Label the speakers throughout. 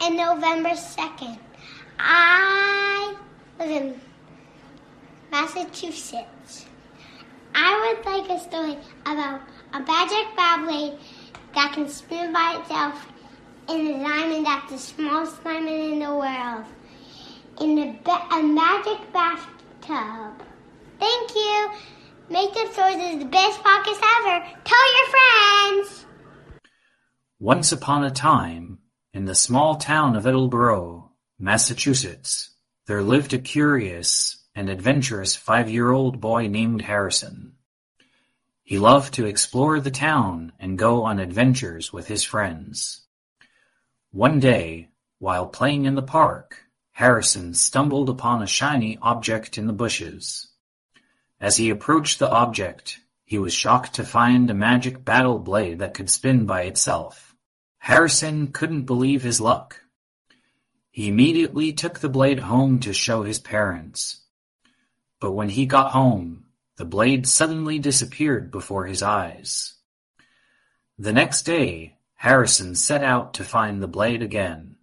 Speaker 1: And November 2nd. I live in Massachusetts. I would like a story about a magic Beyblade that can spin by itself in a diamond that's the smallest diamond in the world. In a, ba- a magic bathtub. Thank you. Make the stories is the best podcast ever. Tell your friends.
Speaker 2: Once upon a time, in the small town of Attleboro, Massachusetts, there lived a curious and adventurous five-year-old boy named Harrison. He loved to explore the town and go on adventures with his friends. One day, while playing in the park, Harrison stumbled upon a shiny object in the bushes. As he approached the object, he was shocked to find a magic battle blade that could spin by itself. Harrison couldn't believe his luck. He immediately took the blade home to show his parents. But when he got home, the blade suddenly disappeared before his eyes. The next day, Harrison set out to find the blade again.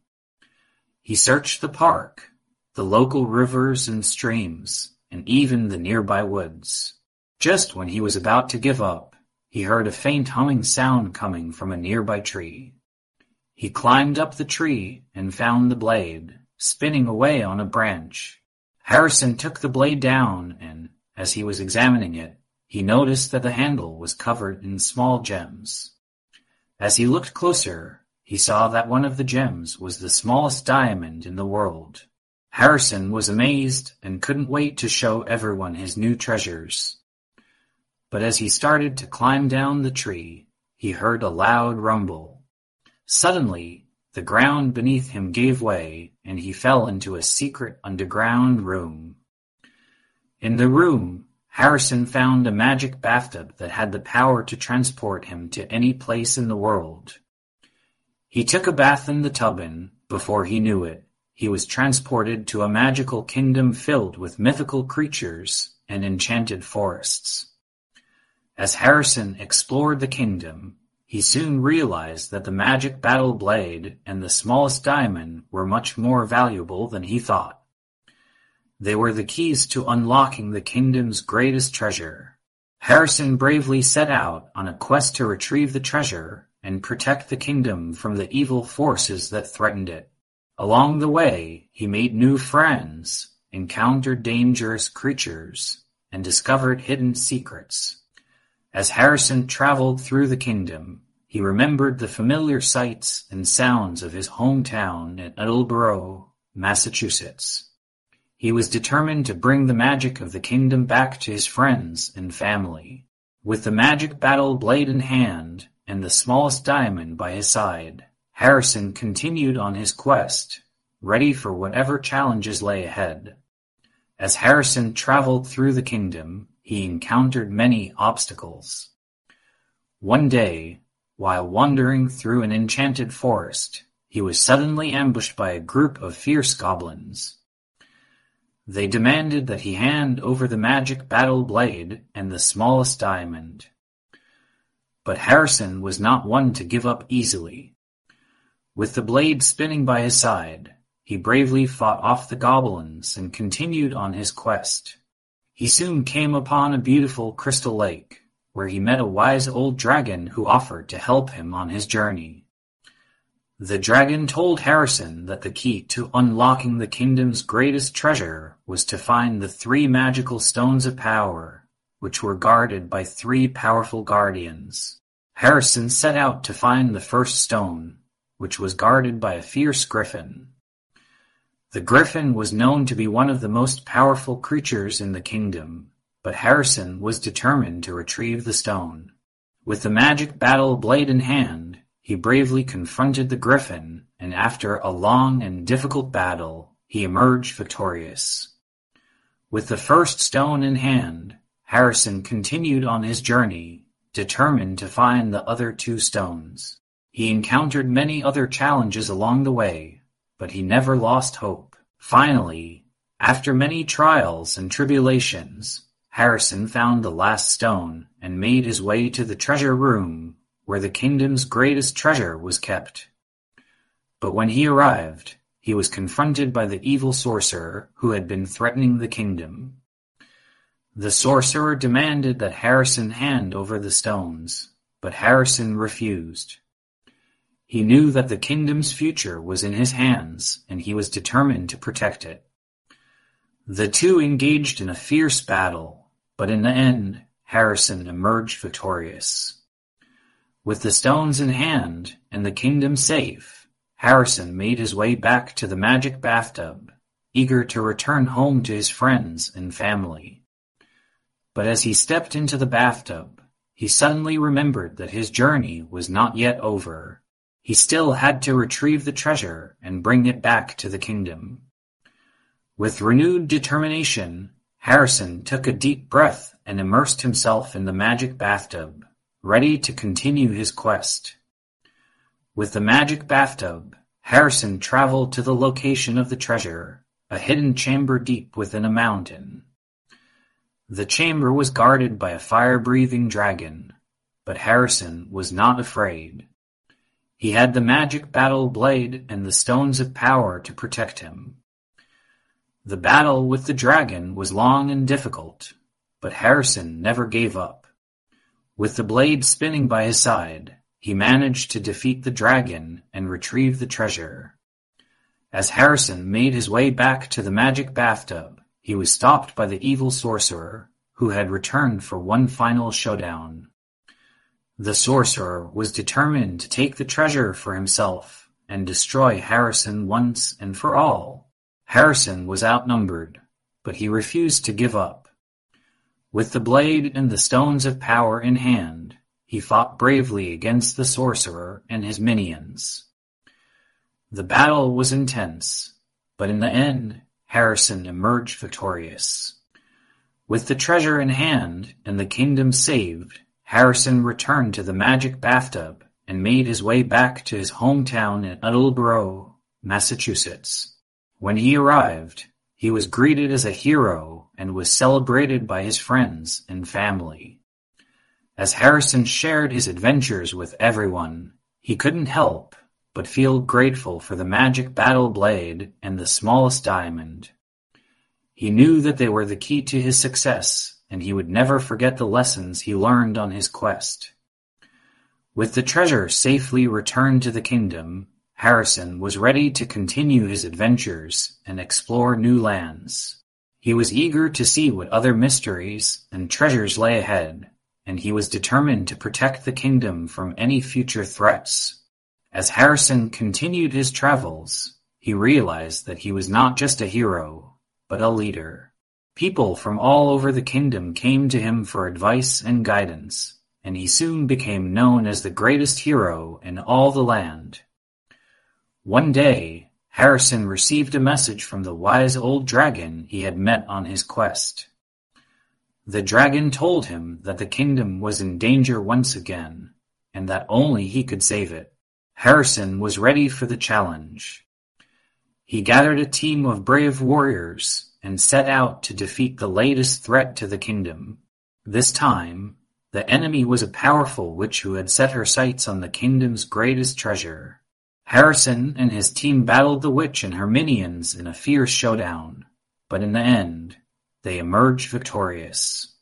Speaker 2: He searched the park, the local rivers and streams, and even the nearby woods. Just when he was about to give up, he heard a faint humming sound coming from a nearby tree. He climbed up the tree and found the blade, spinning away on a branch. Harrison took the blade down and, as he was examining it, he noticed that the handle was covered in small gems. As he looked closer, he saw that one of the gems was the smallest diamond in the world. Harrison was amazed and couldn't wait to show everyone his new treasures. But as he started to climb down the tree, he heard a loud rumble. Suddenly, the ground beneath him gave way and he fell into a secret underground room. In the room, Harrison found a magic bathtub that had the power to transport him to any place in the world. He took a bath in the tub and, before he knew it, he was transported to a magical kingdom filled with mythical creatures and enchanted forests. As Harrison explored the kingdom, he soon realized that the magic battle blade and the smallest diamond were much more valuable than he thought. They were the keys to unlocking the kingdom's greatest treasure. Harrison bravely set out on a quest to retrieve the treasure and protect the kingdom from the evil forces that threatened it. Along the way, he made new friends, encountered dangerous creatures, and discovered hidden secrets. As Harrison traveled through the kingdom, he remembered the familiar sights and sounds of his hometown in Attleboro, Massachusetts. He was determined to bring the magic of the kingdom back to his friends and family. With the magic battle blade in hand and the smallest diamond by his side, Harrison continued on his quest, ready for whatever challenges lay ahead. As Harrison traveled through the kingdom, he encountered many obstacles. One day, while wandering through an enchanted forest, he was suddenly ambushed by a group of fierce goblins. They demanded that he hand over the magic battle blade and the smallest diamond. But Harrison was not one to give up easily. With the blade spinning by his side, he bravely fought off the goblins and continued on his quest. He soon came upon a beautiful crystal lake, where he met a wise old dragon who offered to help him on his journey. The dragon told Harrison that the key to unlocking the kingdom's greatest treasure was to find the three magical stones of power, which were guarded by three powerful guardians. Harrison set out to find the first stone, which was guarded by a fierce griffin. The griffin was known to be one of the most powerful creatures in the kingdom, but Harrison was determined to retrieve the stone. With the magic battle blade in hand, he bravely confronted the griffin, and after a long and difficult battle, he emerged victorious. With the first stone in hand, Harrison continued on his journey, determined to find the other two stones. He encountered many other challenges along the way, but he never lost hope. Finally, after many trials and tribulations, Harrison found the last stone and made his way to the treasure room where the kingdom's greatest treasure was kept. But when he arrived, he was confronted by the evil sorcerer who had been threatening the kingdom. The sorcerer demanded that Harrison hand over the stones, but Harrison refused. He knew that the kingdom's future was in his hands, and he was determined to protect it. The two engaged in a fierce battle, but in the end, Harrison emerged victorious. With the stones in hand and the kingdom safe, Harrison made his way back to the magic bathtub, eager to return home to his friends and family. But as he stepped into the bathtub, he suddenly remembered that his journey was not yet over. He still had to retrieve the treasure and bring it back to the kingdom. With renewed determination, Harrison took a deep breath and immersed himself in the magic bathtub, ready to continue his quest. With the magic bathtub, Harrison traveled to the location of the treasure, a hidden chamber deep within a mountain. The chamber was guarded by a fire-breathing dragon, but Harrison was not afraid. He had the magic battle blade and the stones of power to protect him. The battle with the dragon was long and difficult, but Harrison never gave up. With the blade spinning by his side, he managed to defeat the dragon and retrieve the treasure. As Harrison made his way back to the magic bathtub, he was stopped by the evil sorcerer, who had returned for one final showdown. The sorcerer was determined to take the treasure for himself and destroy Harrison once and for all. Harrison was outnumbered, but he refused to give up. With the blade and the stones of power in hand, he fought bravely against the sorcerer and his minions. The battle was intense, but in the end, Harrison emerged victorious. With the treasure in hand and the kingdom saved, Harrison returned to the magic bathtub and made his way back to his hometown in Attleboro, Massachusetts. When he arrived, he was greeted as a hero and was celebrated by his friends and family. As Harrison shared his adventures with everyone, he couldn't help but feel grateful for the magic battle blade and the smallest diamond. He knew that they were the key to his success, and he would never forget the lessons he learned on his quest. With the treasure safely returned to the kingdom, Harrison was ready to continue his adventures and explore new lands. He was eager to see what other mysteries and treasures lay ahead, and he was determined to protect the kingdom from any future threats. As Harrison continued his travels, he realized that he was not just a hero, but a leader. People from all over the kingdom came to him for advice and guidance, and he soon became known as the greatest hero in all the land. One day, Harrison received a message from the wise old dragon he had met on his quest. The dragon told him that the kingdom was in danger once again, and that only he could save it. Harrison was ready for the challenge. He gathered a team of brave warriors and set out to defeat the latest threat to the kingdom. This time, the enemy was a powerful witch who had set her sights on the kingdom's greatest treasure. Harrison and his team battled the witch and her minions in a fierce showdown, but in the end, they emerged victorious.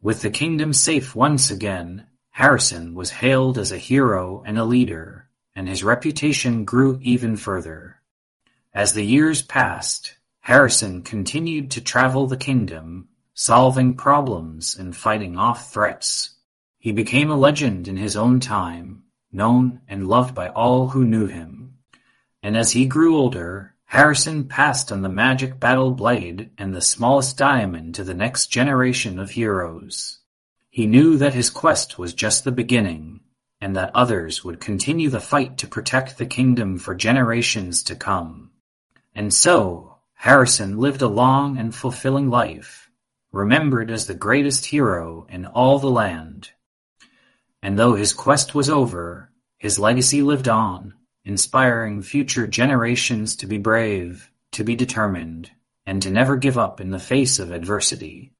Speaker 2: With the kingdom safe once again, Harrison was hailed as a hero and a leader, and his reputation grew even further. As the years passed, Harrison continued to travel the kingdom, solving problems and fighting off threats. He became a legend in his own time, known and loved by all who knew him. And as he grew older, Harrison passed on the magic battle blade and the smallest diamond to the next generation of heroes. He knew that his quest was just the beginning, and that others would continue the fight to protect the kingdom for generations to come. And so, Harrison lived a long and fulfilling life, remembered as the greatest hero in all the land. And though his quest was over, his legacy lived on, inspiring future generations to be brave, to be determined, and to never give up in the face of adversity.